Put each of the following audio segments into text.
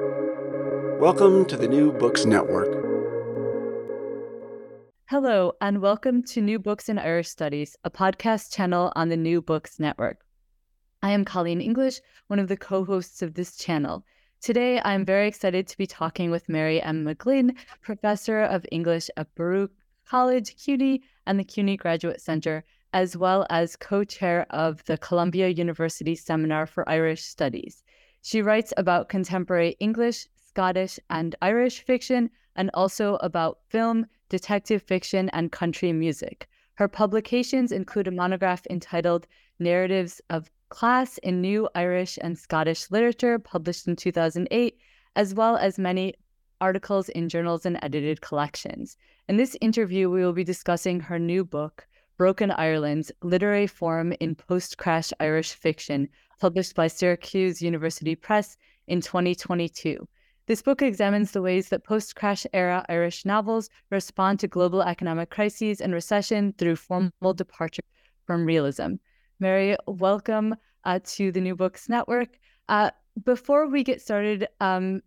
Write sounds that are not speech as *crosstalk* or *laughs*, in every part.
Welcome to the New Books Network. Hello, and welcome to New Books in Irish Studies, a podcast channel on the New Books Network. I am Colleen English, one of the co hosts of this channel. Today, I'm very excited to be talking with Mary M. McGlynn, professor of English at Baruch College, CUNY, and the CUNY Graduate Center, as well as co chair of the Columbia University Seminar for Irish Studies. She writes about contemporary English, Scottish, and Irish fiction, and also about film, detective fiction, and country music. Her publications include a monograph entitled Narratives of Class in New Irish and Scottish Literature, published in 2008, as well as many articles in journals and edited collections. In this interview, we will be discussing her new book, Broken Irelands Literary Form in Post Crash Irish Fiction, published by Syracuse University Press in 2022. This book examines the ways that post crash era Irish novels respond to global economic crises and recession through formal departure from realism. Mary, welcome uh, to the New Books Network. Uh, before we get started, um,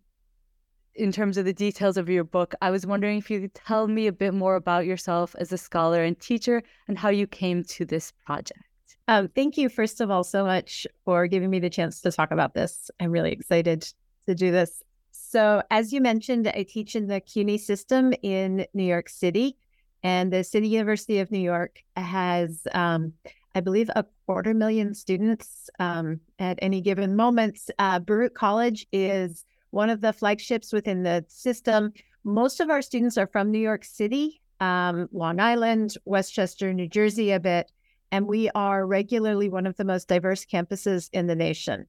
in terms of the details of your book, I was wondering if you could tell me a bit more about yourself as a scholar and teacher and how you came to this project. Um, thank you, first of all, so much for giving me the chance to talk about this. I'm really excited to do this. So, as you mentioned, I teach in the CUNY system in New York City, and the City University of New York has, um, I believe, a quarter million students um, at any given moment. Uh, Baruch College is one of the flagships within the system. Most of our students are from New York City, um, Long Island, Westchester, New Jersey, a bit, and we are regularly one of the most diverse campuses in the nation.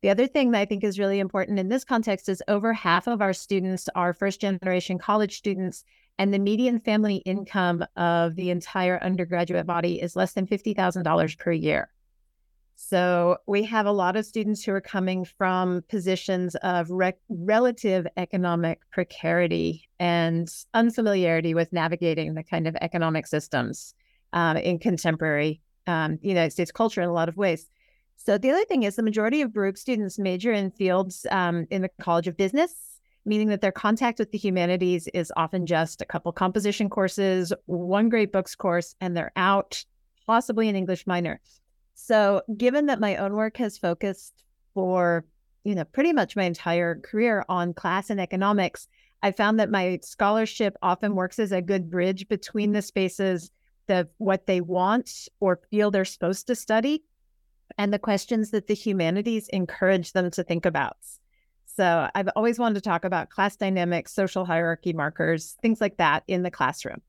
The other thing that I think is really important in this context is over half of our students are first generation college students, and the median family income of the entire undergraduate body is less than $50,000 per year. So we have a lot of students who are coming from positions of re- relative economic precarity and unfamiliarity with navigating the kind of economic systems um, in contemporary um, United States culture in a lot of ways. So the other thing is the majority of Baruch students major in fields um, in the College of Business, meaning that their contact with the humanities is often just a couple composition courses, one great books course, and they're out, possibly an English minor. So given that my own work has focused for, you know, pretty much my entire career on class and economics, I found that my scholarship often works as a good bridge between the spaces of what they want or feel they're supposed to study and the questions that the humanities encourage them to think about. So I've always wanted to talk about class dynamics, social hierarchy markers, things like that in the classroom.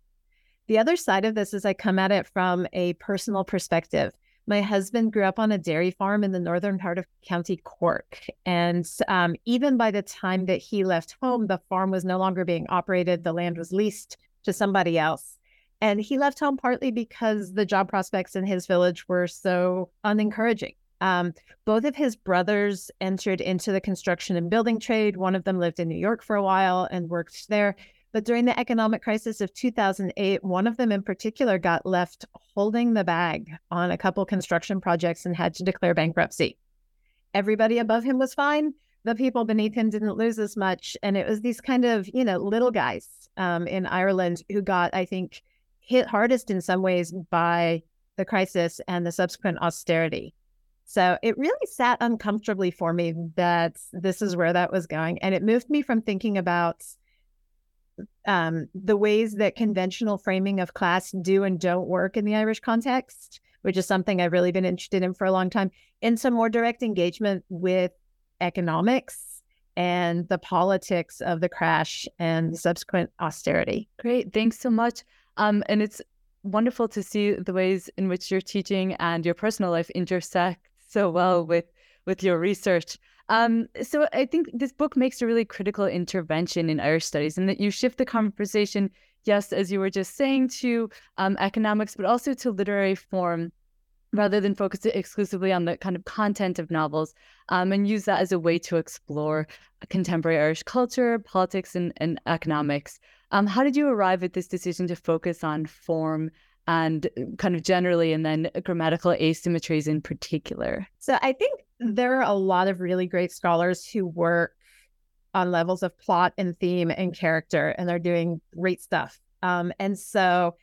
The other side of this is I come at it from a personal perspective. My husband grew up on a dairy farm in the northern part of County Cork. And um, even by the time that he left home, the farm was no longer being operated, the land was leased to somebody else. And he left home partly because the job prospects in his village were so unencouraging. Um, both of his brothers entered into the construction and building trade. One of them lived in New York for a while and worked there. But during the economic crisis of 2008, one of them in particular got left holding the bag on a couple construction projects and had to declare bankruptcy. Everybody above him was fine. The people beneath him didn't lose as much. And it was these kind of, you know, little guys um, in Ireland who got, I think, hit hardest in some ways by the crisis and the subsequent austerity. So it really sat uncomfortably for me that this is where that was going. And it moved me from thinking about um, the ways that conventional framing of class do and don't work in the Irish context, which is something I've really been interested in for a long time, into more direct engagement with economics and the politics of the crash and subsequent austerity. Great. Thanks so much. Um, and it's wonderful to see the ways in which your teaching and your personal life intersect so well with with your research. Um, so I think this book makes a really critical intervention in Irish studies, and that you shift the conversation, yes, as you were just saying, to um, economics, but also to literary form, rather than focus exclusively on the kind of content of novels, um, and use that as a way to explore contemporary Irish culture, politics, and, and economics. Um, how did you arrive at this decision to focus on form and uh, kind of generally, and then grammatical asymmetries in particular? So I think there are a lot of really great scholars who work on levels of plot and theme and character, and they're doing great stuff. Um, and so,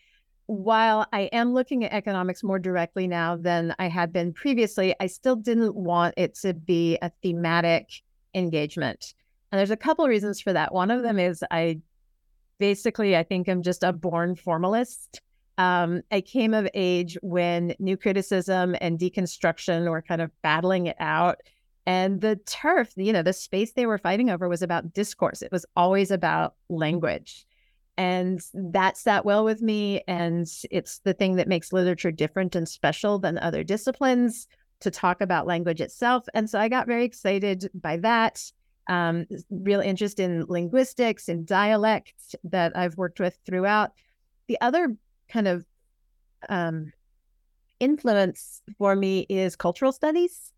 while I am looking at economics more directly now than I had been previously, I still didn't want it to be a thematic engagement. And there's a couple of reasons for that. One of them is I basically, I think I'm just a born formalist. Um, I came of age when new criticism and deconstruction were kind of battling it out. And the turf, you know, the space they were fighting over was about discourse. It was always about language. And that sat well with me. And it's the thing that makes literature different and special than other disciplines to talk about language itself. And so I got very excited by that. Um, real interest in linguistics and dialects that I've worked with throughout. The other kind of um, influence for me is cultural studies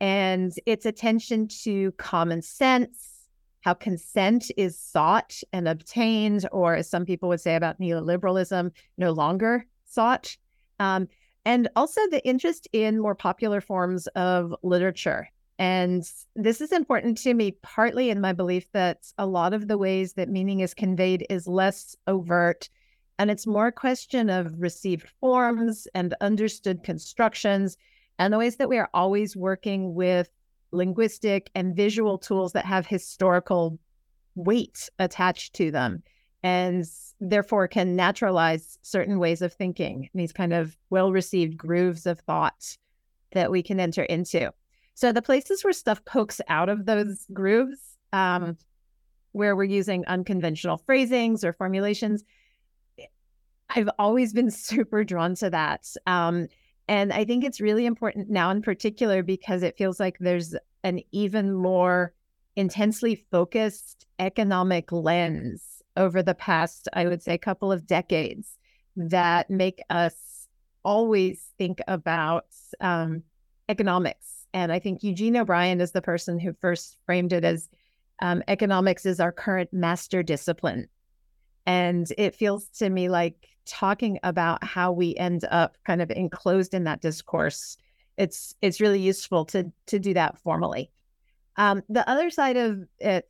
and its attention to common sense, how consent is sought and obtained, or as some people would say about neoliberalism, no longer sought. Um, and also the interest in more popular forms of literature. And this is important to me, partly in my belief that a lot of the ways that meaning is conveyed is less overt and it's more a question of received forms and understood constructions and the ways that we are always working with linguistic and visual tools that have historical weight attached to them and therefore can naturalize certain ways of thinking, these kind of well received grooves of thought that we can enter into. So, the places where stuff pokes out of those grooves, um, where we're using unconventional phrasings or formulations, I've always been *laughs* super drawn to that. Um, and I think it's really important now in particular because it feels like there's an even more intensely focused economic lens over the past, I would say, couple of decades that make us always think about um, economics. And I think Eugene O'Brien is the person who first framed it as um, economics is our current master discipline. And it feels to me like talking about how we end up kind of enclosed in that discourse it's it's really useful to to do that formally um, the other side of it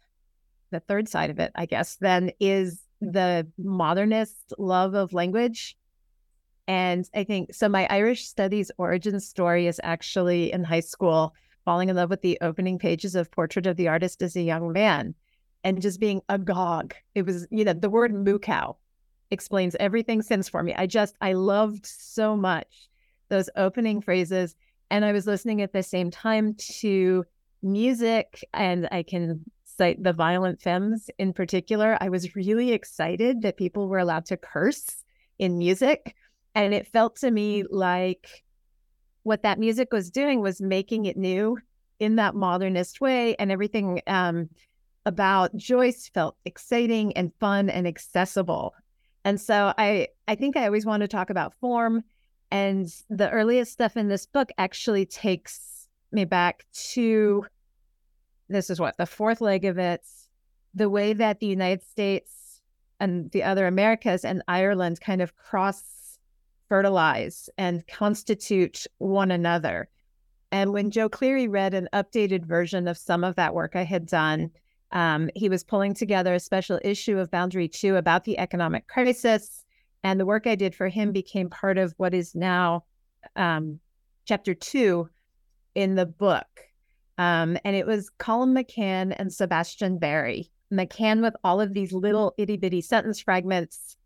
the third side of it i guess then is the modernist love of language and i think so my irish studies origin story is actually in high school falling in love with the opening pages of portrait of the artist as a young man and just being agog it was you know the word moo cow explains everything since for me. I just, I loved so much those opening phrases. And I was listening at the same time to music, and I can cite the Violent Femmes in particular. I was really excited that people were allowed to curse in music. And it felt to me like what that music was doing was making it new in that modernist way. And everything um, about Joyce felt exciting and fun and accessible. And so I I think I always want to talk about form and the earliest stuff in this book actually takes me back to this is what the fourth leg of it the way that the United States and the other Americas and Ireland kind of cross fertilize and constitute one another. And when Joe Cleary read an updated version of some of that work I had done, um, he was pulling together a special issue of Boundary 2 about the economic crisis. And the work I did for him became part of what is now um, chapter two in the book. Um, and it was Colum McCann and Sebastian Barry. McCann with all of these little itty bitty sentence fragments,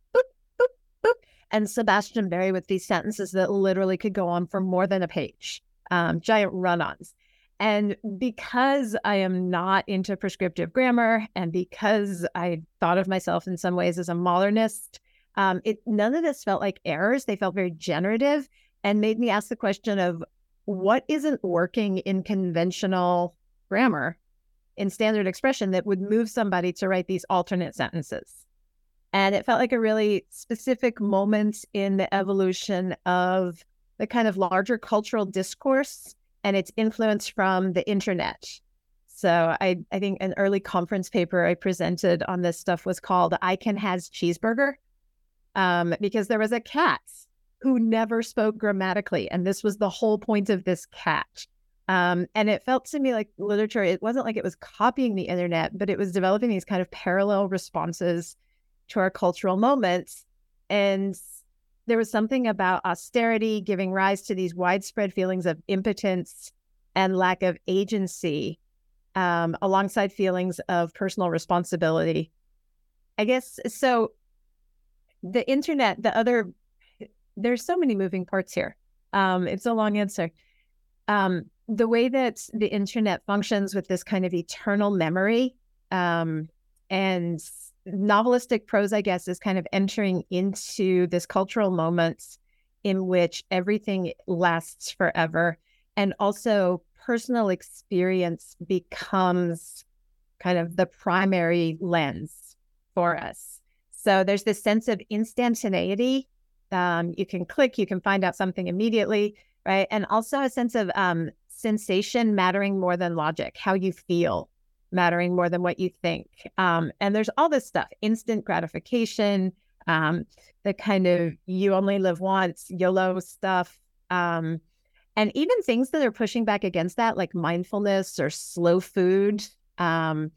and Sebastian Barry with these sentences that literally could go on for more than a page, um, giant run ons. And because I am not into prescriptive grammar and because I thought of myself in some ways as a modernist, um, it none of this felt like errors. They felt very generative and made me ask the question of what isn't working in conventional grammar in standard expression that would move somebody to write these alternate sentences. And it felt like a really specific moment in the evolution of the kind of larger cultural discourse and its influence from the internet. So I, I think an early conference paper I presented on this stuff was called I Can Has Cheeseburger, um, because there was a cat who never spoke grammatically. And this was the whole point of this cat Um, and it felt to me like literature, it wasn't like it was copying the internet, but it was developing these kind of parallel responses to our cultural moments. And there was something about austerity giving rise to these widespread feelings of impotence and lack of agency, um, alongside feelings of personal responsibility. I guess so. The internet, the other, there's so many moving parts here. Um, it's a long answer. Um, the way that the internet functions with this kind of eternal memory um, and novelistic prose, I guess, is kind of entering into this cultural moments in which everything lasts forever. And also, personal experience becomes kind of the primary lens for us. So there's this sense of instantaneity. Um, you can click, you can find out something immediately, right? And also a sense of um, sensation mattering more than logic, how you feel mattering more than what you think. Um, and there's all this stuff instant gratification, um, the kind of you only live once, YOLO stuff. Um, and even things that are pushing back against that, like mindfulness or slow food, um,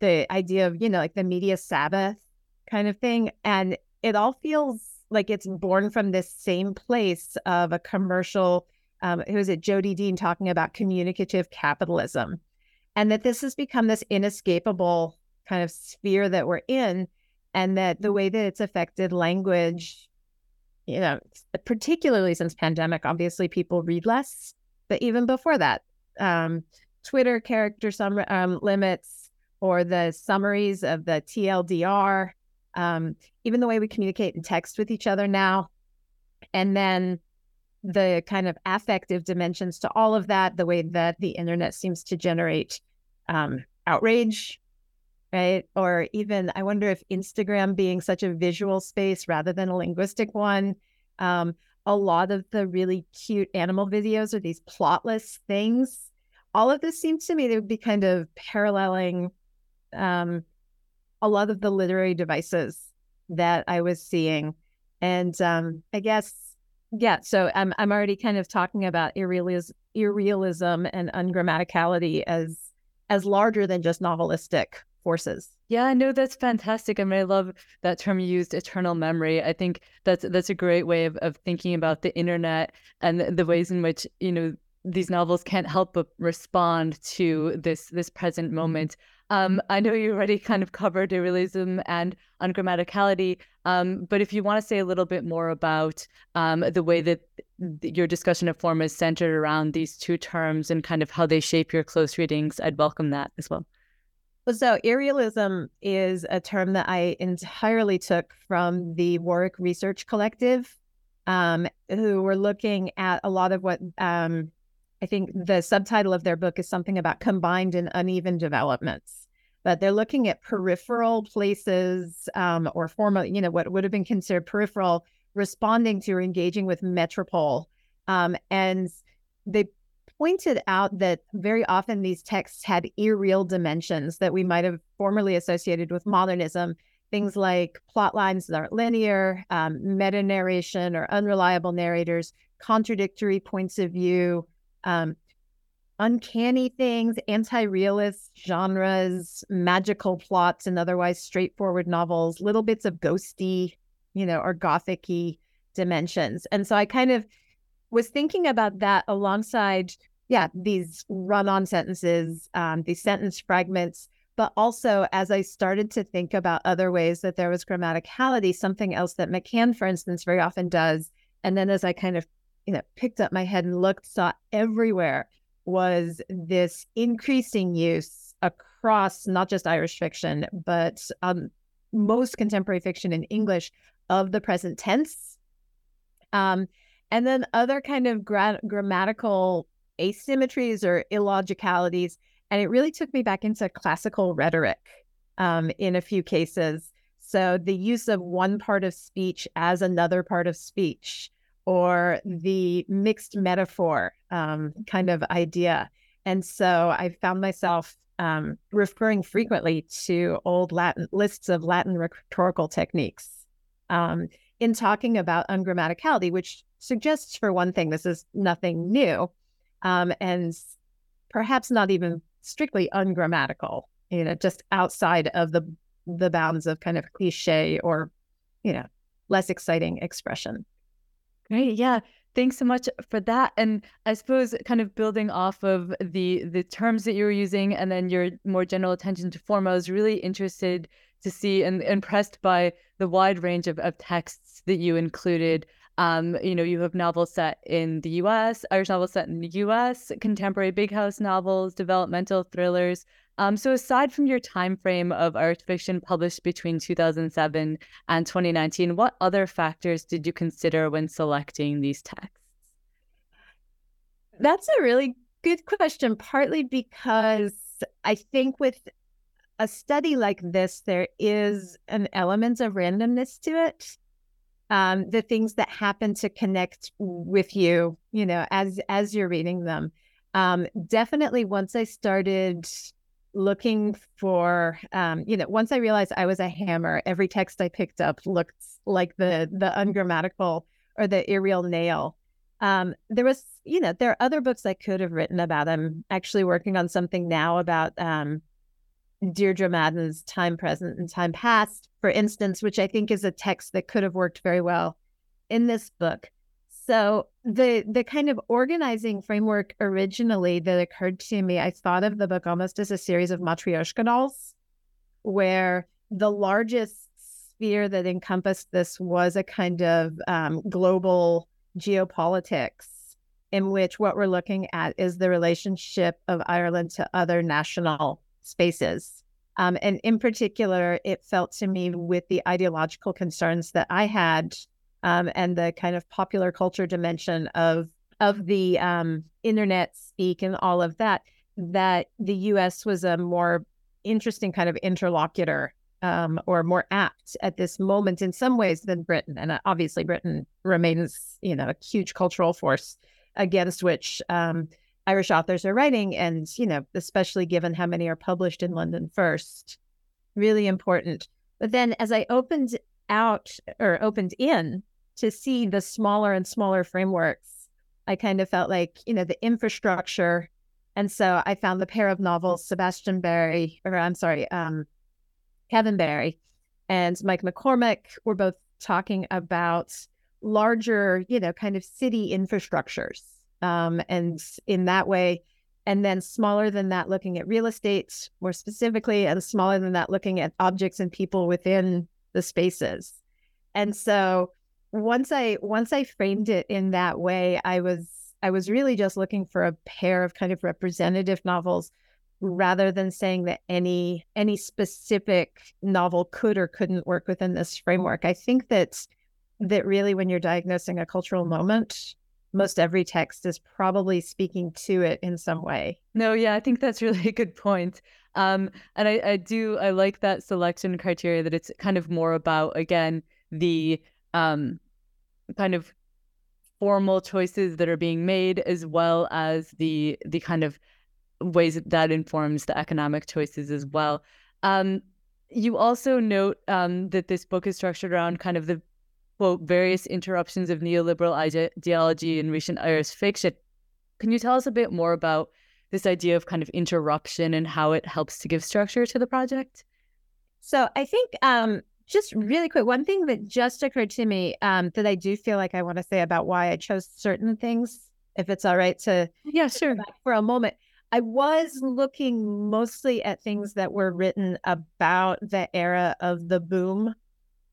the idea of, you know, like the media Sabbath kind of thing. And it all feels like it's born from this same place of a commercial. Um, who is it? Jodi Dean talking about communicative capitalism and that this has become this inescapable kind of sphere that we're in and that the way that it's affected language you know particularly since pandemic obviously people read less but even before that um, twitter character sum um, limits or the summaries of the tldr um, even the way we communicate and text with each other now and then the kind of affective dimensions to all of that, the way that the internet seems to generate um, outrage, right? Or even, I wonder if Instagram being such a visual space rather than a linguistic one, um, a lot of the really cute animal videos are these plotless things. All of this seems to me to be kind of paralleling um, a lot of the literary devices that I was seeing. And um, I guess yeah, so I'm I'm already kind of talking about irrealism, irrealism and ungrammaticality as as larger than just novelistic forces. Yeah, I know that's fantastic. I mean, I love that term you used, eternal memory. I think that's that's a great way of, of thinking about the internet and the ways in which, you know, these novels can't help but respond to this this present mm-hmm. moment. Um, I know you already kind of covered irrealism and ungrammaticality, um, but if you want to say a little bit more about um, the way that your discussion of form is centered around these two terms and kind of how they shape your close readings, I'd welcome that as well. So, irrealism is a term that I entirely took from the Warwick Research Collective, um, who were looking at a lot of what um, I think the subtitle of their book is something about combined and uneven developments but they're looking at peripheral places um, or formal, you know, what would have been considered peripheral, responding to or engaging with metropole. Um, and they pointed out that very often these texts had irreal dimensions that we might have formerly associated with modernism. Things like plot lines that aren't linear, um, meta narration or unreliable narrators, contradictory points of view, um, uncanny things, anti realist genres, magical plots, and otherwise straightforward novels, little bits of ghosty, you know, or gothic dimensions. And so I kind of was thinking about that alongside, yeah, these run on sentences, um, these sentence fragments. But also, as I started to think about other ways that there was grammaticality, something else that McCann, for instance, very often does. And then as I kind of, you know, picked up my head and looked, saw everywhere was this increasing use across not just Irish fiction, but um, most contemporary fiction in English of the present tense. Um, and then other kind of gra- grammatical asymmetries or illogicalities. And it really took me back into classical rhetoric um, in a few cases. So the use of one part of speech as another part of speech, or the mixed metaphor um, kind of idea. And so I found myself um, referring frequently to old Latin lists of Latin rhetorical techniques um, in talking about ungrammaticality, which suggests, for one thing, this is nothing new. Um, and perhaps not even strictly ungrammatical, you know, just outside of the the bounds of kind of cliche or, you know, less exciting expression. Great. Yeah. Thanks so much for that. And I suppose kind of building off of the the terms that you were using and then your more general attention to form, I was really interested to see and impressed by the wide range of, of texts that you included. Um, you know, you have novels set in the US, Irish novels set in the US, contemporary big house novels, developmental thrillers, um, so aside from your time frame of art fiction published between 2007 and 2019, what other factors did you consider when selecting these texts? That's a really good question, partly because I think with a study like this, there is an element of randomness to it. Um, the things that happen to connect with you, you know, as as you're reading them. Um, definitely, once I started looking for um, you know once i realized i was a hammer every text i picked up looked like the the ungrammatical or the irreal nail. Um, there was you know there are other books i could have written about. I'm actually working on something now about um, deirdre madden's time present and time past for instance which i think is a text that could have worked very well in this book. So the the kind of organizing framework originally that occurred to me, I thought of the book almost as a series of matryoshka dolls, where the largest sphere that encompassed this was a kind of um, global geopolitics, in which what we're looking at is the relationship of Ireland to other national spaces. Um, and in particular, it felt to me with the ideological concerns that I had um, and the kind of popular culture dimension of of the um, internet speak and all of that, that the U.S. was a more interesting kind of interlocutor um, or more apt at this moment in some ways than Britain. And uh, obviously, Britain remains, you know, a huge cultural force against which um, Irish authors are writing, and you know, especially given how many are published in London first, really important. But then, as I opened out or opened in to see the smaller and smaller frameworks, I kind of felt like, you know, the infrastructure. And so I found the pair of novels, Sebastian Barry, or I'm sorry, um, Kevin Barry and Mike McCormack were both talking about larger, you know, kind of city infrastructures. Um, and in that way, and then smaller than that, looking at real estate more specifically, and smaller than that, looking at objects and people within the spaces. And so once I once I framed it in that way, I was I was really just looking for a pair of kind of representative novels rather than saying that any any specific novel could or couldn't work within this framework. I think that that really when you're diagnosing a cultural moment, most every text is probably speaking to it in some way. No, yeah, I think that's *laughs* really a good point. Um, and I, I do I like that selection criteria that it's kind of more about again the um, kind of formal choices that are being made as well as the the kind of ways that informs the economic choices as well. Um, you also note um, that this book is structured around kind of the quote various interruptions of neoliberal ideology in recent irish fiction can you tell us a bit more about this idea of kind of interruption and how it helps to give structure to the project? So i think um, just really quick, one thing that just occurred to me um, that I do feel like I want to say about why I chose certain things, if it's all right to yeah, sure, for a moment. I was looking mostly at things that were written about the era of the boom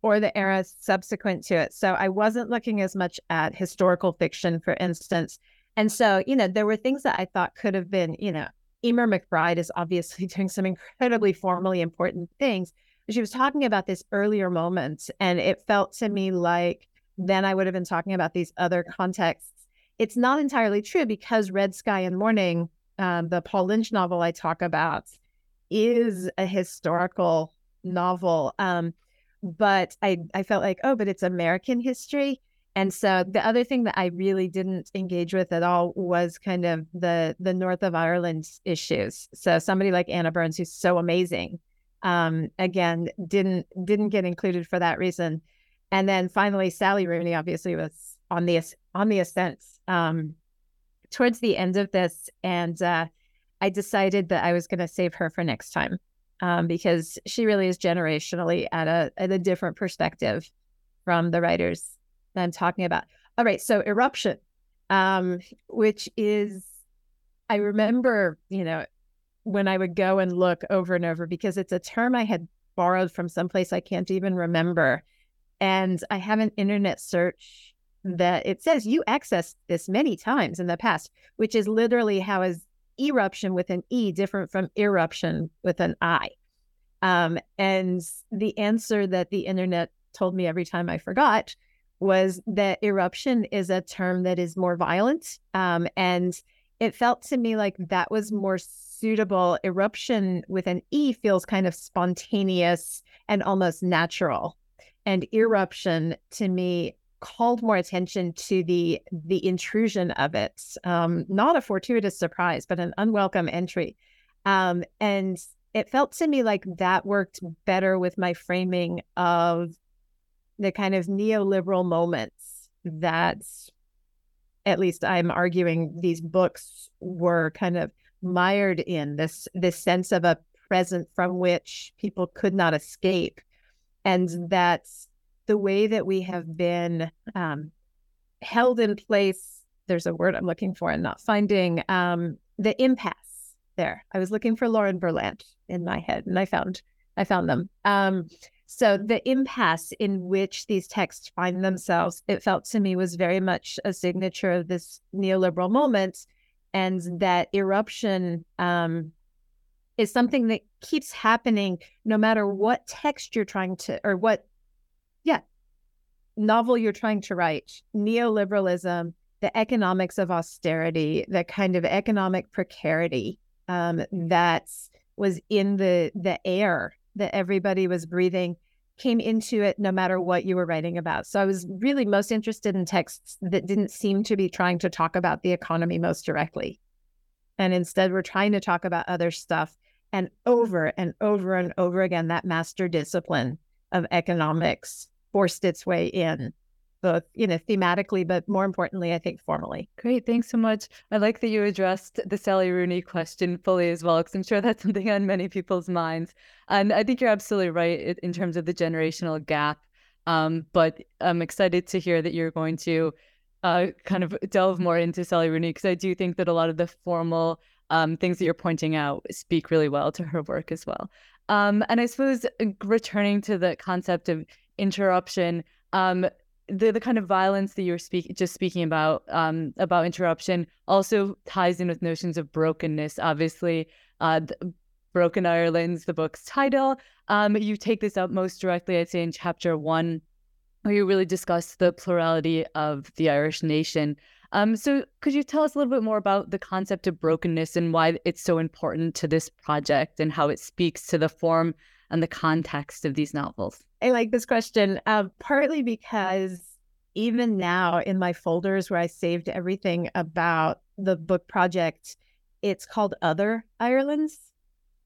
or the era subsequent to it. So I wasn't looking as much at historical fiction, for instance. And so, you know, there were things that I thought could have been, you know, Eimear McBride is obviously *laughs* doing some incredibly formally important things she was talking about this earlier moment, and it felt to me like then I would have been talking about these other contexts. It's not entirely true because Red Sky in Morning, um, the Paul Lynch novel I talk about, is a historical novel. Um, but I, I felt like, oh, but it's American history. And so the other thing that I really didn't engage with at all was kind of the the North of Ireland issues. So somebody like Anna Burns, who's so amazing, um, again didn't didn't get included for that reason. And then finally, Sally Rooney obviously was on the on the ascent um, towards the end of this, and uh, I decided that I was going to save her for next time um, because she really is generationally at a at a different perspective from the writers that I'm talking about. All right, so irruption, um, which is I remember, you know, when I would go and look over and over because it's a term I had borrowed from someplace I can't even remember. And I have an internet search that it says you accessed this many times in the past, which is literally how is eruption with an E different from irruption with an I. Um, and the answer that the internet told me every time I forgot was that irruption is a term that is more violent. Um, and it felt to me like that was more suitable. Eruption with an E feels kind of spontaneous and almost natural. And irruption to me called more attention to the the intrusion of it um, not a fortuitous surprise but an unwelcome entry um, and it felt to me like that worked better with my framing of the kind of neoliberal moments that at least i'm arguing these books were kind of mired in this this sense of a present from which people could not escape and that's the way that we have been um, held in place. There's a word I'm looking for and not finding um, the impasse there. I was looking for Lauren Berlant in my head, and I found I found them. Um, so the impasse in which these texts find themselves, it felt to me was very much a signature of this neoliberal moment, and that irruption um, is something that keeps happening no matter what text you're trying to or what yeah, novel you're trying to write, neoliberalism, the economics of austerity, the kind of economic precarity um, that was in the the air that everybody was breathing came into it no matter what you were writing about. So I was really most interested in texts that didn't seem to be trying to talk about the economy most directly. And instead were trying to talk about other stuff. And over and over and over again, that master discipline of economics forced its way in both you know thematically but more importantly i think formally. Great thanks so much. I like that you addressed the sally rooney question fully as well because i'm sure that's *laughs* something on many people's minds. And i think you're absolutely right in terms of the generational gap um, but i'm excited to hear that you're going to uh, kind of delve more into sally rooney because i do think that a lot of the formal um, things that you're pointing out speak really well to her work as well. Um, and I suppose uh, returning to the concept of interruption, um, the the kind of violence that you were speak, just speaking about um, about interruption also ties in with notions of brokenness. Obviously, uh, Broken Irelands the book's title. Um, you take this up most directly, I'd say, in chapter one, where you really discuss the plurality of the Irish nation. Um, so could you tell us a little bit more about the concept of brokenness and why it's so important to this project and how it speaks to the form and the context of these novels? I like this question, uh, partly because even now in my folders where I saved everything about the book project, it's called Other Irelands.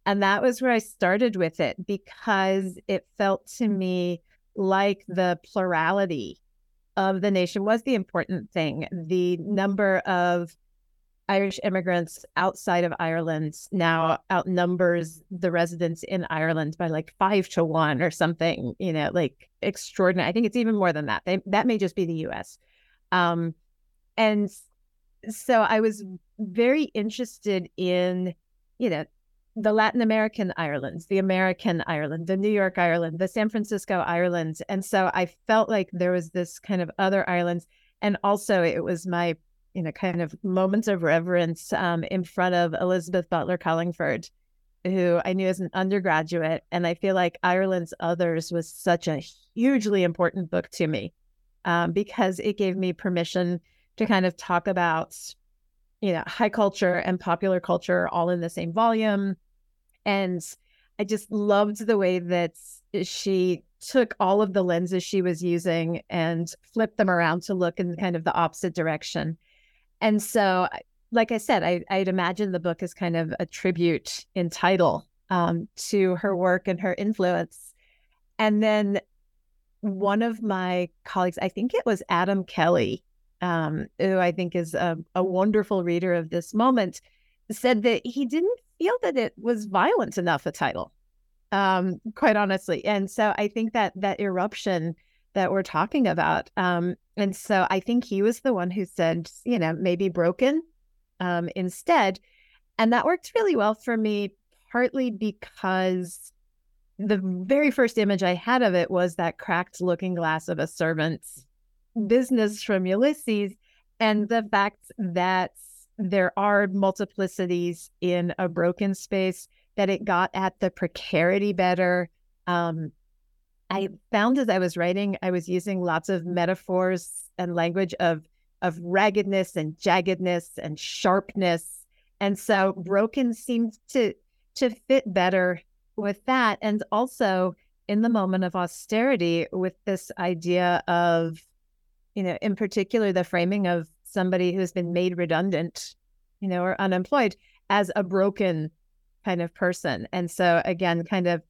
And that was where I started with it because it felt to me like the plurality of the nation was the important thing. The number of Irish immigrants outside of Ireland now outnumbers the residents in Ireland by like five to one or something, you know, like extraordinary. I think it's even more than that. They, that may just be the US. Um, and so I was very interested in, you know, the Latin American Ireland, the American Ireland, the New York Ireland, the San Francisco Ireland. And so I felt like there was this kind of other islands. And also it was my, you know, kind of moments of reverence um, in front of Elizabeth Butler Cullingford, who I knew as an undergraduate. And I feel like Ireland's Others was such a hugely important book to me um, because it gave me permission to kind of talk about you know, high culture and popular culture all in the same volume. And I just loved the way that she took all of the lenses she was using and flipped them around to look in kind of the opposite direction. And so, like I said, I, I'd imagine the book is kind of a tribute in title um, to her work and her influence. And then one of my colleagues, I think it was Adam Kelly, um, who I think is a, a, wonderful reader of this moment, said that he didn't feel that it was violent enough a title, um, quite honestly. And so I think that that irruption that we're talking about, um, and so I think he was the one who said, you know, maybe broken um, instead. And that worked really well for me, partly because the very first image I had of it was that cracked looking glass of a servant's business from Ulysses, and the fact that there are multiplicities in a broken space, that it got at the precarity better. Um, I found as I was writing, I was using lots of metaphors and language of of raggedness and jaggedness and sharpness. And so broken seemed to to fit better with that. And also in the moment of austerity with this idea of, you know, in particular the framing of somebody who's been made redundant, you know, or unemployed as a broken kind of person. And so again, kind of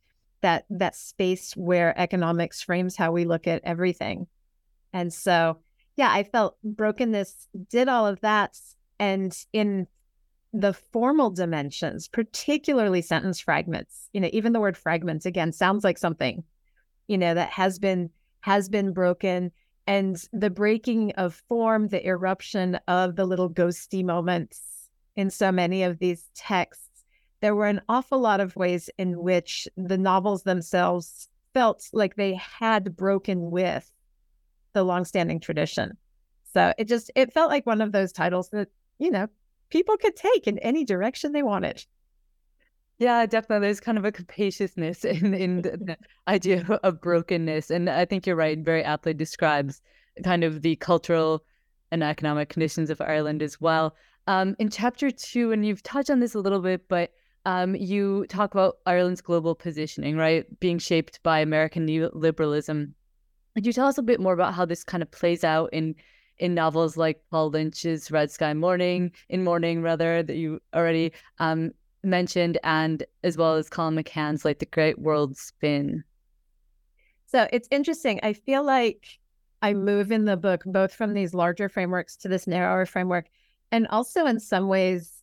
that that space where economics frames how we look at everything. And so yeah, I felt brokenness did all of that. And in the formal dimensions, particularly sentence fragments, you know, even the word fragments again sounds like something, you know, that has been has been broken. And the breaking of form, the irruption of the little ghosty moments in so many of these texts, there were an awful lot of ways in which the novels themselves felt like they had broken with the longstanding tradition. So it just it felt like one of those titles that, you know, people could take in any direction they wanted. Yeah, definitely. There's kind of a capaciousness *laughs* in, in the idea *laughs* of brokenness. And I think you're right, very aptly describes kind of the cultural and economic conditions of Ireland as well. Um, in chapter two, and you've touched on this a little bit, but um, you talk about Ireland's global positioning, right? Being shaped by American neoliberalism. Could you tell us a bit more about how this kind of plays out in in novels like Paul Lynch's Red Sky Morning, in Morning rather, that you already um, mentioned, and as well as Colum McCann's like The Great World Spin. So it's interesting. I feel like I move in the book both from these larger frameworks to this narrower framework, and also in some ways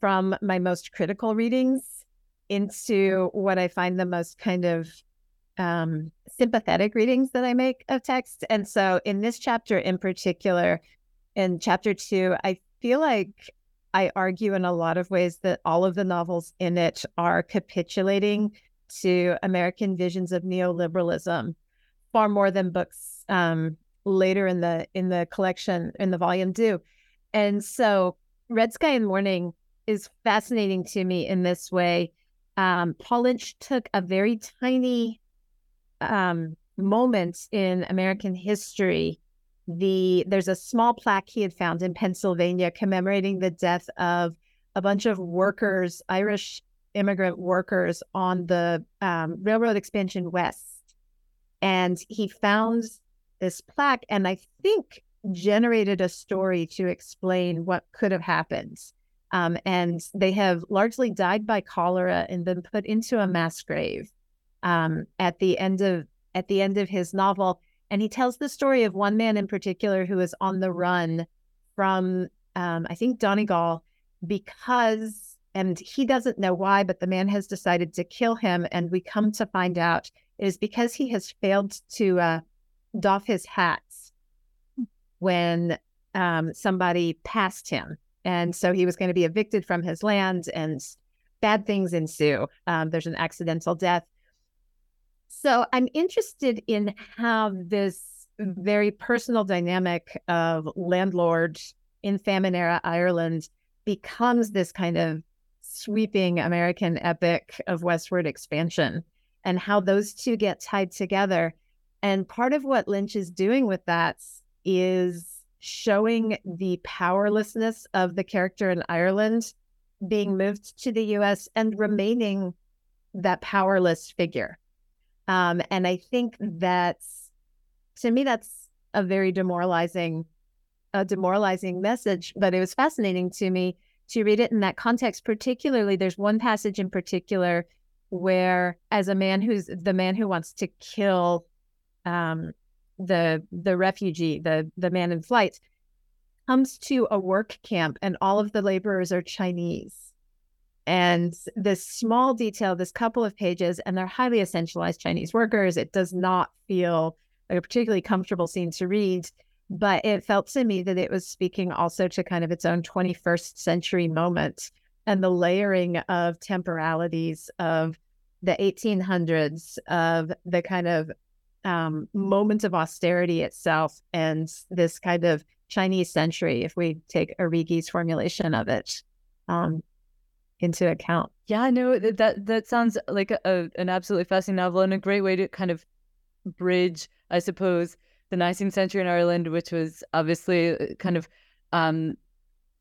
from my most critical readings into what I find the most kind of um, sympathetic readings that I make of text. And so in this chapter in particular, in chapter two, I feel like I argue in a lot of ways that all of the novels in it are capitulating to American visions of neoliberalism far more than books um, later in the in the collection in the volume do. And so Red Sky in Morning is fascinating to me in this way. Um, Paul Lynch took a very tiny um, moment in American history. The there's a small plaque he had found in Pennsylvania commemorating the death of a bunch of workers, Irish immigrant workers on the um, railroad expansion west, and he found this plaque, and I think generated a story to explain what could have happened. Um, and they have largely died by cholera and been put into a mass grave um, at the end of at the end of his novel, and he tells the story of one man in particular who is on the run from um, I think Donegal because and he doesn't know why, but the man has decided to kill him, and we come to find out it is because he has failed to uh, doff his hats when um, somebody passed him, and so he was going to be evicted from his land, and bad things ensue. Um, there's an accidental death. So I'm interested in how this very personal dynamic of landlord in famine era Ireland becomes this kind of sweeping American epic of westward expansion and how those two get tied together. And part of what Lynch is doing with that is showing the powerlessness of the character in Ireland being moved to the US and remaining that powerless figure. Um, and I think that's, to me, that's a very demoralizing, a demoralizing message. But it was fascinating to me to read it in that context. Particularly, there's one passage in particular where, as a man who's the man who wants to kill um, the the refugee, the the man in flight, comes to a work camp and all of the laborers are Chinese. And this small detail, this couple of pages, and they're highly essentialized Chinese workers. It does not feel like a particularly comfortable scene to read, but it felt to me that it was speaking also to kind of its own 21st century moment and the layering of temporalities of the 1800s, of the kind of um, moments of austerity itself, and this kind of Chinese century, if we take Arrighi's formulation of it um, into account. Yeah, I know that that sounds like a, an absolutely fascinating novel and a great way to kind of bridge, I suppose, the 19th century in Ireland, which was obviously uh, kind of um,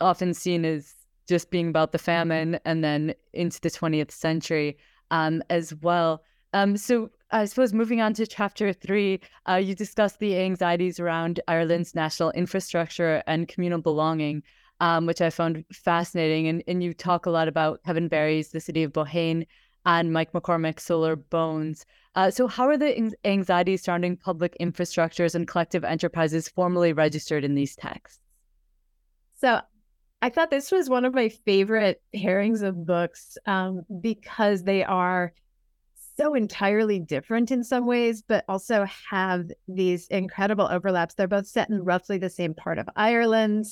often seen as just being about the famine, and then into the 20th century um, as well. Um, so I suppose moving on to chapter three, uh, you discuss the anxieties around Ireland's national infrastructure and communal belonging, um, which I found fascinating. And, and you talk a lot about Kevin Barry's The City of Bohane and Mike McCormack's Solar Bones. Uh, so, how are the anxieties surrounding public infrastructures and collective enterprises formally registered in these texts? So, I thought this was one of my favorite pairings of books um, because they are so entirely different in some ways, but also have these incredible overlaps. They're both set in roughly the same part of Ireland.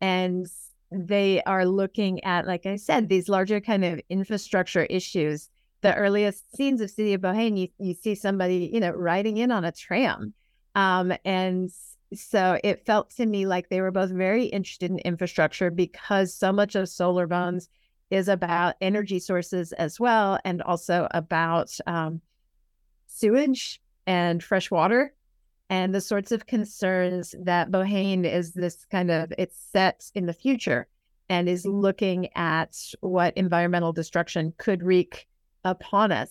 And they are looking at, like I said, these larger kind of infrastructure issues. The earliest scenes of City of Bohane, you, you see somebody, you know, riding in on a tram. Um, and so it felt to me like they were both very interested in infrastructure because so much of Solar Bones is about energy sources as well, and also about um, sewage and fresh water and the sorts of concerns that Bohane is this kind of it's set in the future and is looking at what environmental destruction could wreak upon us.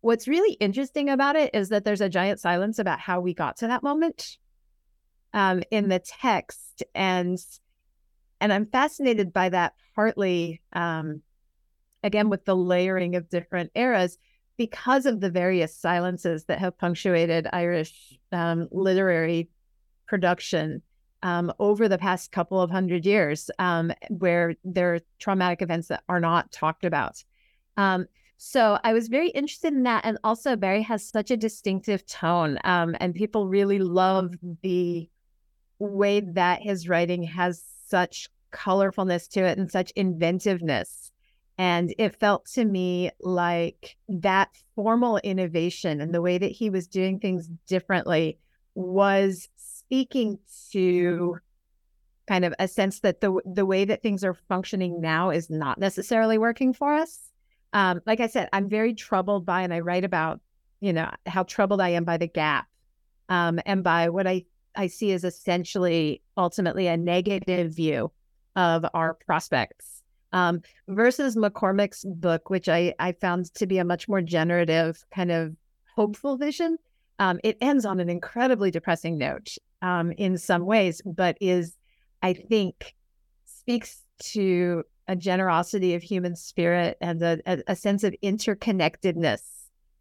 What's really interesting about it is that there's a giant silence about how we got to that moment um, in the text, and and I'm fascinated by that partly, um, again, with the layering of different eras because of the various silences that have punctuated Irish um, literary production um, over the past couple of hundred years, um, where there are traumatic events that are not talked about. Um, so I was very interested in that. And also, Barry has such a distinctive tone, um, and people really love the way that his writing has such colorfulness to it and such inventiveness. And it felt to me like that formal innovation and the way that he was doing things differently was speaking to kind of a sense that the the way that things are functioning now is not necessarily working for us. Um, like I said, I'm very troubled by, and I write about, you know, how troubled I am by the gap, um, and by what I I see as essentially ultimately a negative view of our prospects um, versus McCormack's book, which I, I found to be a much more generative kind of hopeful vision. Um, it ends on an incredibly depressing note um, in some ways, but is, I think, speaks to a generosity of human spirit and a, a sense of interconnectedness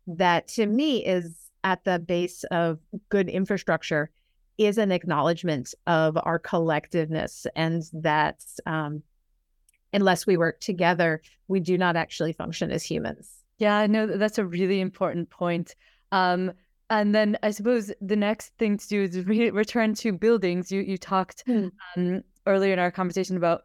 that to me is at the base of good infrastructure is an acknowledgement of our collectiveness and that um, unless we work together, we do not actually function as humans. Yeah, I know that's a really important point. Um, and then I suppose the next thing to do is re- return to buildings. You you talked mm. um, earlier in our conversation about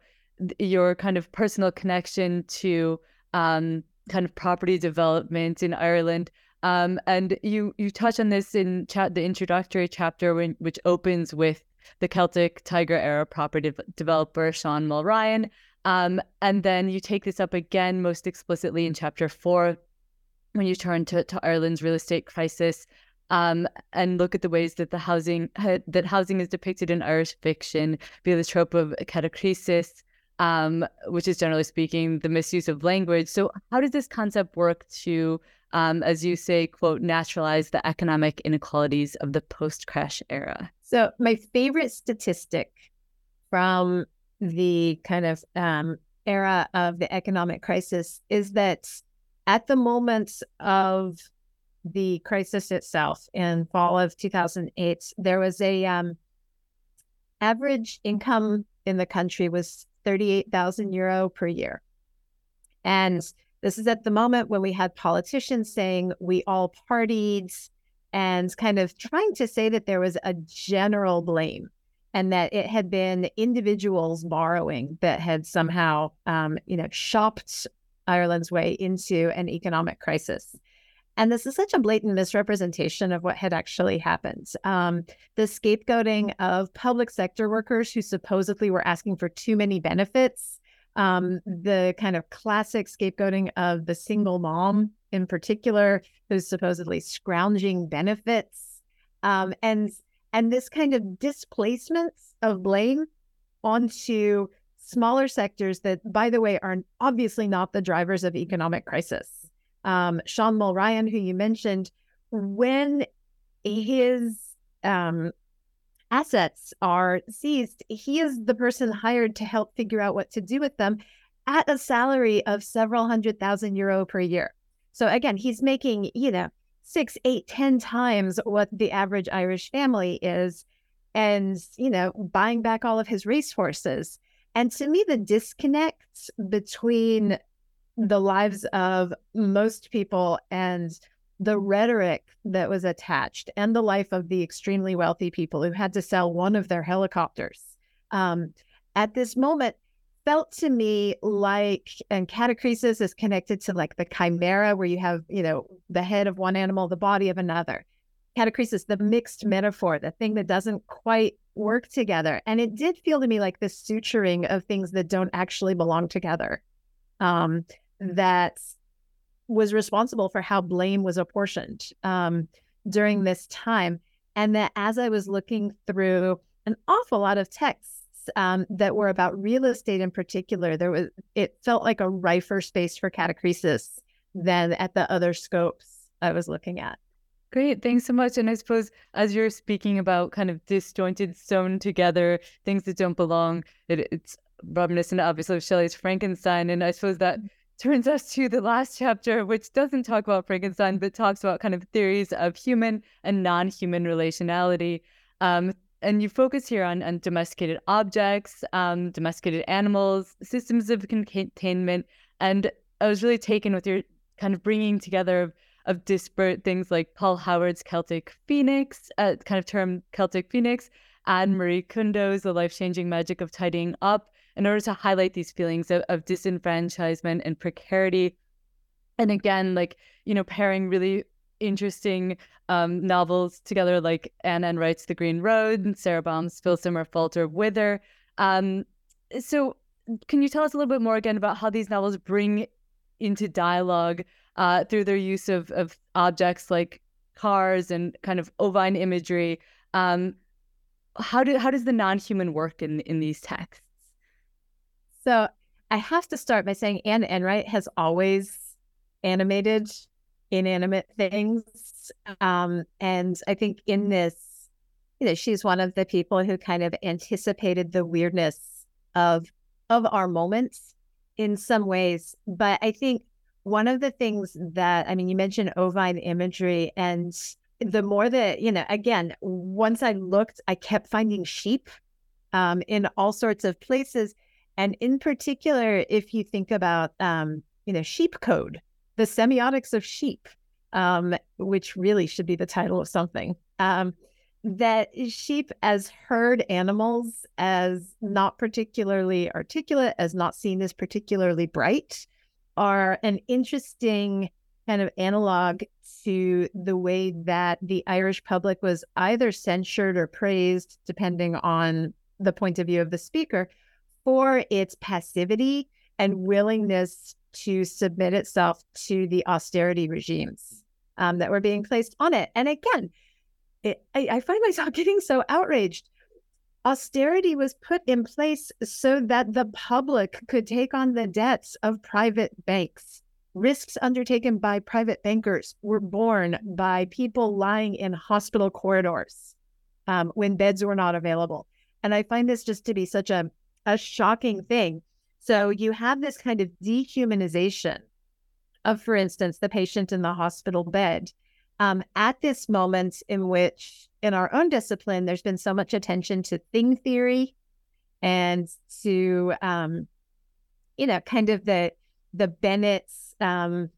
your kind of personal connection to um, kind of property development in Ireland. Um, and you you touch on this in chat the introductory chapter, when, which opens with the Celtic Tiger era property de- developer Sean Mulryan. Um, and then you take this up again most explicitly in chapter four when you turn to, to Ireland's real estate crisis um, and look at the ways that the housing that housing is depicted in Irish fiction via the trope of catachresis, um, which is generally speaking the misuse of language. So, how does this concept work to um, as you say, quote, naturalize the economic inequalities of the post crash era? So, my favorite statistic from the kind of um, era of the economic crisis is that at the moment of the crisis itself in fall of 2008, there was a um, average income in the country was 38,000 euro per year. And this is at the moment when we had politicians saying we all partied and kind of trying to say that there was a general blame and that it had been individuals borrowing that had somehow, um, you know, shopped Ireland's way into an economic crisis. And this is such a blatant misrepresentation of what had actually happened. Um, the scapegoating of public sector workers who supposedly were asking for too many benefits, um, the kind of classic scapegoating of the single mom in particular, who's supposedly scrounging benefits, um, and and this kind of displacements of blame onto smaller sectors that, by the way, are obviously not the drivers of economic crisis. Um, Sean Mulryan, who you mentioned, when his um, assets are seized, he is the person hired to help figure out what to do with them at a salary of several hundred thousand euro per year. So again, he's making, you know, six, eight, ten times what the average Irish family is, and you know, buying back all of his racehorses. And to me, the disconnect between the lives of most people and the rhetoric that was attached and the life of the extremely wealthy people who had to sell one of their helicopters um, at this moment felt to me like and catachresis is connected to like the chimera where you have you know the head of one animal the body of another. Catachresis the mixed metaphor the thing that doesn't quite work together. And it did feel to me like the suturing of things that don't actually belong together um, that was responsible for how blame was apportioned um, during mm. this time. And that as I was looking through an awful lot of texts um, that were about real estate in particular, there was it felt like a rifer space for catachresis than at the other scopes I was looking at. Great, thanks so much. And I suppose as you're speaking about kind of disjointed, sewn together things that don't belong, it, it's reminiscent obviously of Shelley's Frankenstein, and I suppose that mm turns us to the last chapter, which doesn't talk about Frankenstein, but talks about kind of theories of human and non human relationality. Um, and you focus here on, on domesticated objects, um, domesticated animals, systems of containment. And I was really taken with your kind of bringing together of, of disparate things like Paul Howard's Celtic Phoenix, uh, kind of term Celtic Phoenix, and Marie Kondo's The Life Changing Magic of Tidying Up, in order to highlight these feelings of, of disenfranchisement and precarity. And again, like, you know, pairing really interesting um, novels together, like Anne Enright's The Green Road and Sara Baume's Spill Simmer Falter Wither. Um, so, can you tell us a little bit more again about how these novels bring into dialogue uh, through their use of, of objects like cars and kind of ovine imagery? Um, how do how does the non-human work in in these texts? So I have to start by saying Anne Enright has always animated inanimate things. Um, and I think in this, you know, she's one of the people who kind of anticipated the weirdness of of our moments in some ways. But I think one of the things that I mean, you mentioned ovine imagery, and the more that you know, again, once I looked, I kept finding sheep um, in all sorts of places. And in particular, if you think about, um, you know, sheep code, the semiotics of sheep, um, which really should be the title of something, um, that sheep as herd animals, as not particularly articulate, as not seen as particularly bright, are an interesting kind of analog to the way that the Irish public was either censured or praised, depending on the point of view of the speaker, for its passivity and willingness to submit itself to the austerity regimes um, that were being placed on it. And again, it, I, I find myself *laughs* getting so outraged. Austerity was put in place so that the public could take on the debts of private banks. Risks undertaken by private bankers were borne by people lying in hospital corridors um, when beds were not available. And I find this just to be such a a shocking thing. So you have this kind of dehumanization of, for instance, the patient in the hospital bed. Um, at this moment in which, in our own discipline, there's been so much attention to thing theory and to um, you know kind of the the Bennett's um,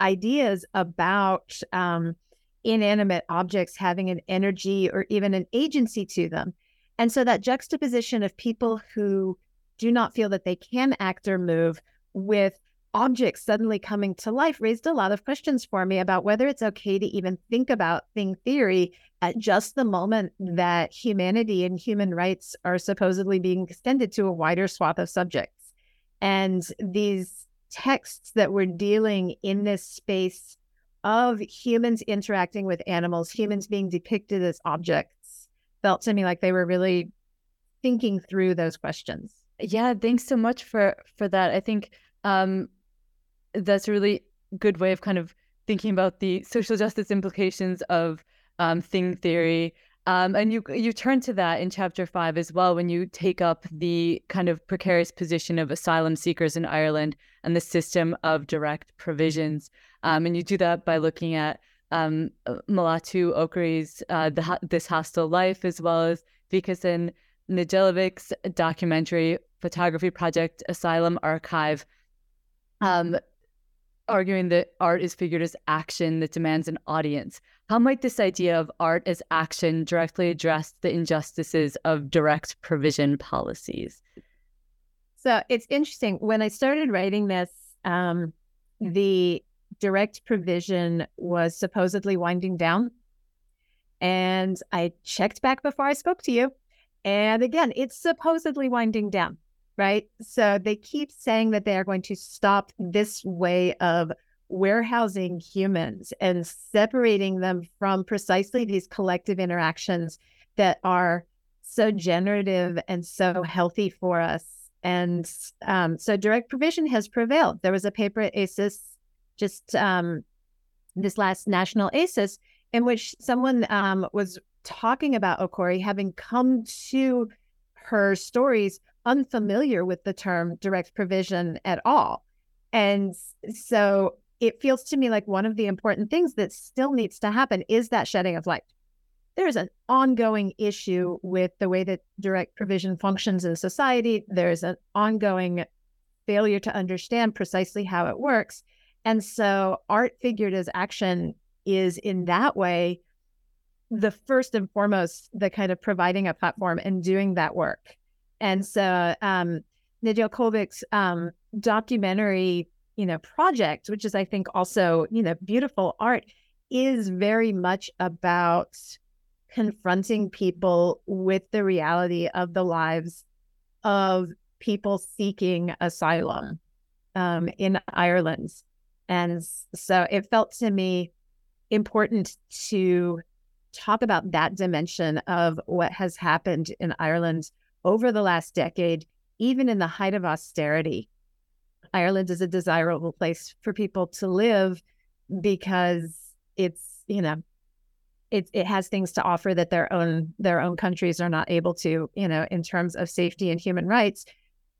ideas about um, inanimate objects having an energy or even an agency to them. And so that juxtaposition of people who do not feel that they can act or move with objects suddenly coming to life raised a lot of questions for me about whether it's okay to even think about thing theory at just the moment that humanity and human rights are supposedly being extended to a wider swath of subjects. And these texts that we're dealing in this space of humans interacting with animals, humans being depicted as objects, felt to me like they were really thinking through those questions. Yeah, thanks so much for for that. I think um, that's a really good way of kind of thinking about the social justice implications of um, thing theory. Um, and you you turn to that in chapter five as well when you take up the kind of precarious position of asylum seekers in Ireland and the system of direct provisions. Um, and you do that by looking at um, Melatu Okorie's uh, the, This Hostel Life, as well as Vikas Nedeljkovic's documentary photography project Asylum Archive. Um, arguing that art is figured as action that demands an audience. How might this idea of art as action directly address the injustices of direct provision policies? So it's interesting. When I started writing this, um, the direct provision was supposedly winding down. And I checked back before I spoke to you. And again, it's supposedly winding down right? So they keep saying that they are going to stop this way of warehousing humans and separating them from precisely these collective interactions that are so generative and so healthy for us. And um, so direct provision has prevailed. There was a paper at ACIS just um, this last national ACIS in which someone um, was talking about Okorie having come to her stories unfamiliar with the term direct provision at all. And so it feels to me like one of the important things that still needs to happen is that shedding of light. There's an ongoing issue with the way that direct provision functions in society. There's an ongoing failure to understand precisely how it works. And so art figured as action is in that way the first and foremost the kind of providing a platform and doing that work and so um, Nedeljkovic's um, documentary, you know, project, which is I think also you know beautiful art, is very much about confronting people with the reality of the lives of people seeking asylum um, in Ireland. And so it felt to me important to talk about that dimension of what has happened in Ireland over the last decade, even in the height of austerity, Ireland is a desirable place for people to live because it's, you know, it, it has things to offer that their own their own countries are not able to, you know, in terms of safety and human rights,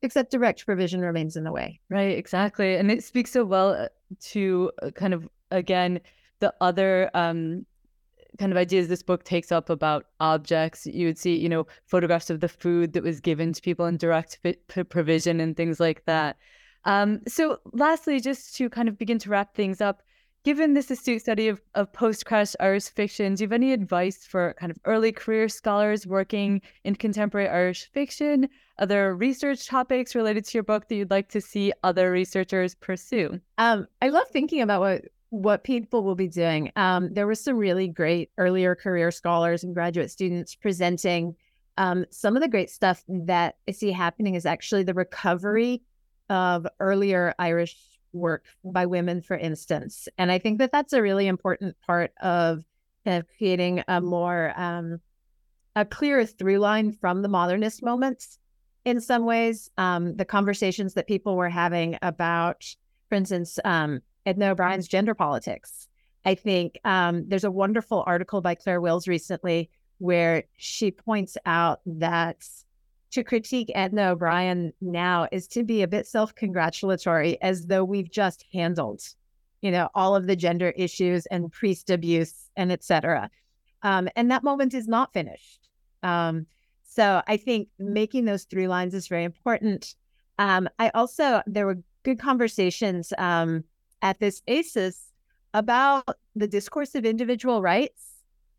except direct provision remains in the way. Right, exactly. And it speaks so well uh, to uh, kind of again the other um kind of ideas this book takes up about objects. You would see, you know, photographs of the food that was given to people in direct provision and things like that. Um, so, lastly, just to kind of begin to wrap things up, given this astute study of, of post crash Irish fiction, do you have any advice for kind of early career scholars working in contemporary Irish fiction? Other research topics related to your book that you'd like to see other researchers pursue? Um, I love thinking about what what people will be doing. Um, there were some really great earlier career scholars and graduate students presenting. Um, some of the great stuff that I see happening is actually the recovery of earlier Irish work by women, for instance. And I think that that's a really important part of creating a more um, a clearer through line from the modernist moments. In some ways, um, the conversations that people were having about, for instance, um, Edna O'Brien's gender politics. I think um, there's a wonderful article by Claire Wills recently where she points out that to critique Edna O'Brien now is to be a bit self-congratulatory, as though we've just handled, you know, all of the gender issues and priest abuse and etc. Um, and that moment is not finished. Um, So I think making those three lines is very important. Um, I also, there were good conversations um, at this ACIS about the discourse of individual rights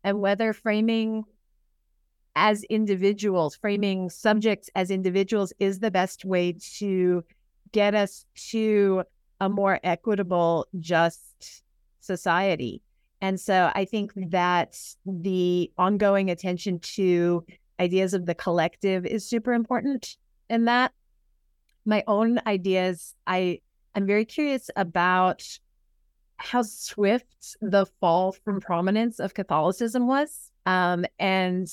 and whether framing as individuals, framing subjects as individuals is the best way to get us to a more equitable, just society. And so I think that the ongoing attention to ideas of the collective is super important in that. My own ideas, I I'm very curious about how swift the fall from prominence of Catholicism was. Um, and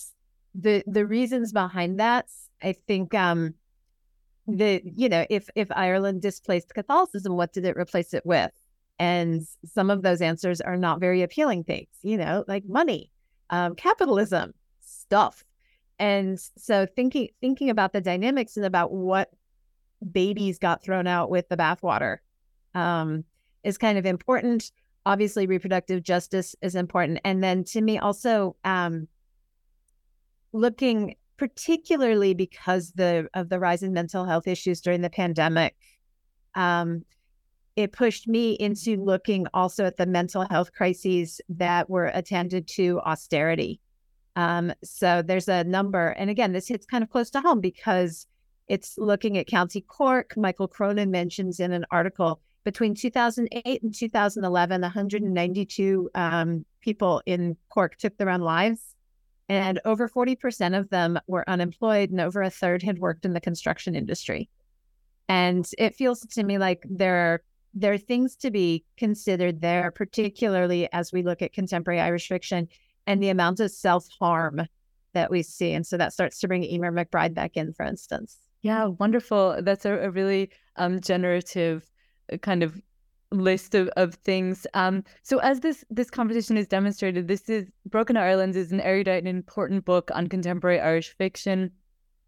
the the reasons behind that, I think um the you know, if if Ireland displaced Catholicism, what did it replace it with? And some of those answers are not very appealing things, you know, like money, um, capitalism, stuff. And so thinking thinking about the dynamics and about what babies got thrown out with the bathwater um, is kind of important. Obviously, reproductive justice is important, and then to me also um, looking particularly because the of the rise in mental health issues during the pandemic. Um, it pushed me into looking also at the mental health crises that were attended to austerity um, so there's a number, and again, this hits kind of close to home because it's looking at County Cork. Michael Cronin mentions in an article between 2008 and 2011, 192 um, people in Cork took their own lives, and over 40% of them were unemployed, and over a third had worked in the construction industry. And it feels to me like there are there are things to be considered there, particularly as we look at contemporary Irish fiction and the amount of self harm that we see. And so that starts to bring Eimear McBride back in, for instance. Yeah, wonderful. That's a, a really um, generative uh, kind of list of, of things. Um, so as this this competition is demonstrated, this is Broken Ireland is an erudite and important book on contemporary Irish fiction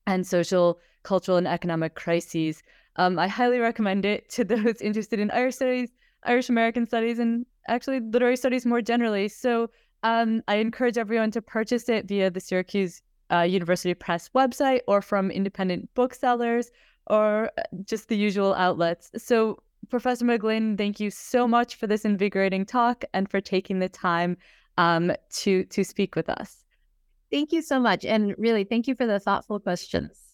and social, cultural, and economic crises. Um, I highly recommend it to *laughs* those interested in Irish studies, Irish American studies, and actually literary studies more generally. So um, I encourage everyone to purchase it via the Syracuse uh, University Press website or from independent booksellers or uh, just the usual outlets. So, Professor McGlynn, thank you so much for this invigorating talk and for taking the time um, to to speak with us. Thank you so much, and really thank you for the thoughtful questions.